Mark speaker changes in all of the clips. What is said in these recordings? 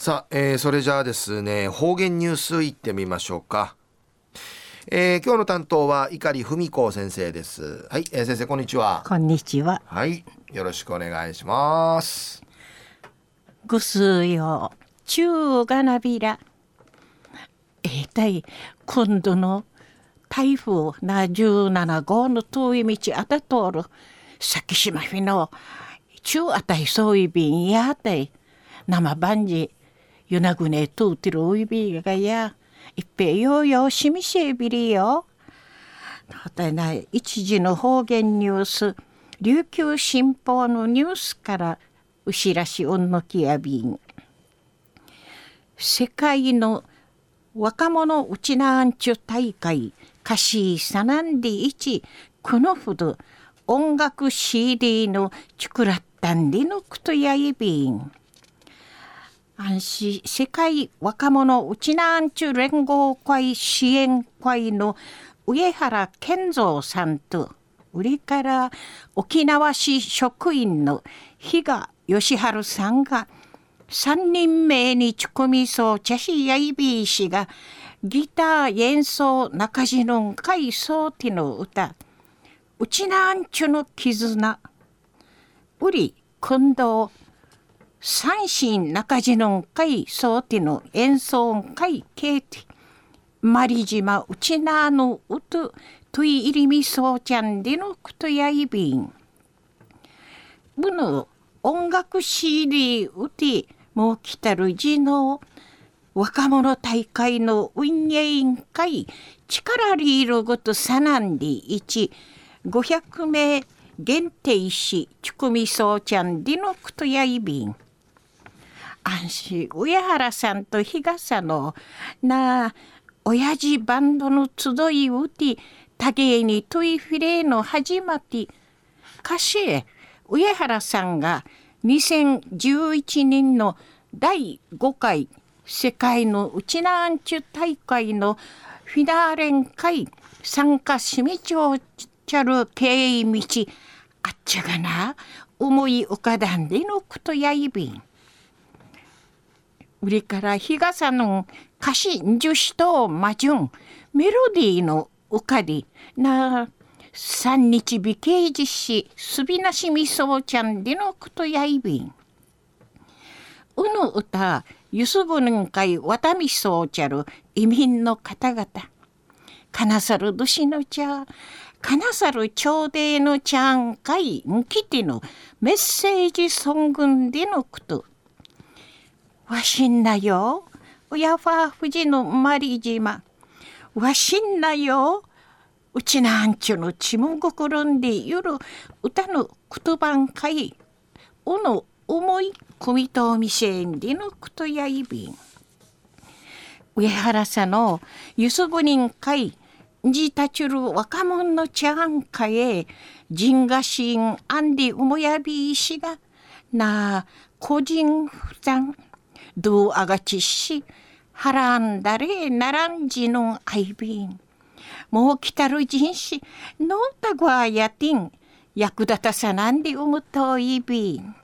Speaker 1: さあ、えー、それじゃあですね方言ニュースいってみましょうか、えー、今日の担当は碇文子先生です。はい、えー、先生こんにちは。
Speaker 2: こんにちは。
Speaker 1: はいよろしくお願いします。
Speaker 2: ぐすよ中がなびら。えー、たい今度の台風な17号の遠い道あた通る。先島日の中あたいそういびんやたい。生万事ゆなぐねとうてるおいびがやいっぺよよしみせびりよ。はたな一時の方言ニュース琉球新報のニュースから牛らしうんのきやびん。世界の若者うちなんちゅ大会歌詞さなんでいちこのほど音楽 CD のチュクラッタンでのくとやいびん。安心。世界若者うちなんちゅ連合会支援会の上原健三さんと売りから沖縄市職員の比嘉義治さんが3人目にちこみそう茶しやいびいしがギター演奏中地の海藻ティの歌うちなんちゅの絆売り近藤三心中地の会総手の演奏会ケーティマリ島うちなのうととい入りみそうちゃんでのくとやいびん。ぶの音楽 CD うてもう来たるじの若者大会の運営委員会力リールごとさなんで1 500名限定しちくみそうちゃんでのくとやいびん。安心上原さんと日傘のなあ親父バンドの集いうて多芸にトイフィレの始まって歌詞上原さんが2011年の第5回世界のうちなアンチュ大会のフィナーレン会参加しみちょうちゃる経緯道あっちゃがな思い浮かだんでのことやいびん。売りから日傘の歌詞樹詞と魔順メロディーのうかりな三日美形実施すびなしみそうちゃんでのことやいびん。うぬ歌ゆすぶぬんかいわたみそうちゃる移民の方々。かなさる年の茶かなさる朝廷のちゃんかいんきてのメッセージソングでのことわしんなよ。うやファ富士のまり島。わしんなよ。うちなんちゅのちむごころんでゆる歌の言葉んかい。おの思い込みとみせんでのことやいびん。上原さのゆすぶにんかい。じたちゅる若者のちゃんかえ。じんがしんあんでうもやびいしが。なあ、個人負担。どうあがちし、はらんだれならんじのあいびん。もう来たる人種、のんたごわやてん、役立たさなんでうむといびん。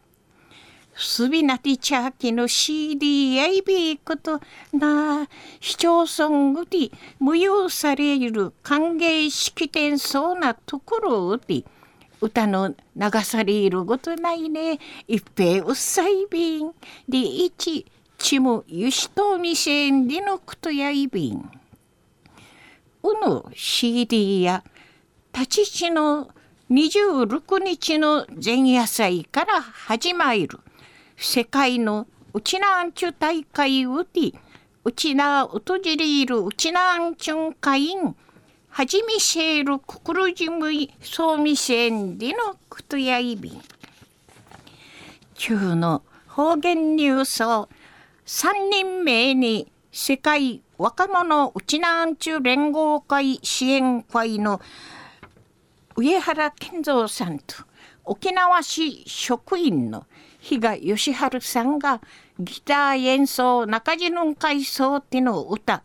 Speaker 2: すびなてちゃきの CD やいびことな、市町村うて無用される歓迎式典そうなところうて、歌の流されることないね。一平うっさいびん。で、一、ちむゆしとみせんりのくとやいびん。うぬ CD や立ち地の26日の前夜祭から始まる世界のうちなんちゅ大会うてうちなうとじりいるうちなんちゅん会員はじみせるくくるじむいそうみせんりのくとやいびん。中の方言ニュースを3人目に世界若者うちなんちゅ連合会支援会の上原健三さんと沖縄市職員の比嘉義治さんがギター演奏中地の会奏っての歌。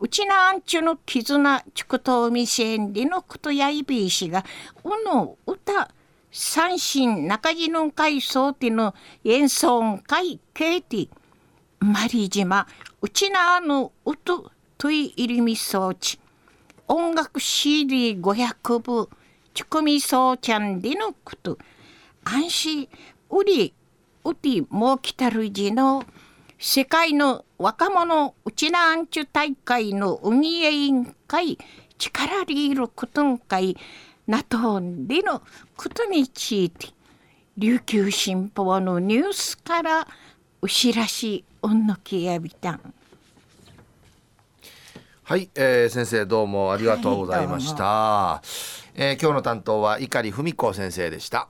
Speaker 2: うちなんちゅの絆ちくとみせんりのことやいびいしがうの歌。三心中地の会奏っての演奏会ケーティマリ島うちなのうととい入りみ装置音楽 CD500 部チュコミソーちゃんでのこと安心うりうてもうきたるじの世界の若者うちなあんちゅ大会の運営委員会力リールことん会なとんでのことについて琉球新報のニュースからうしらしおんのきやびたん。
Speaker 1: はい、えー、先生どうもありがとうございました、はい、えー、今日の担当は碇文子先生でした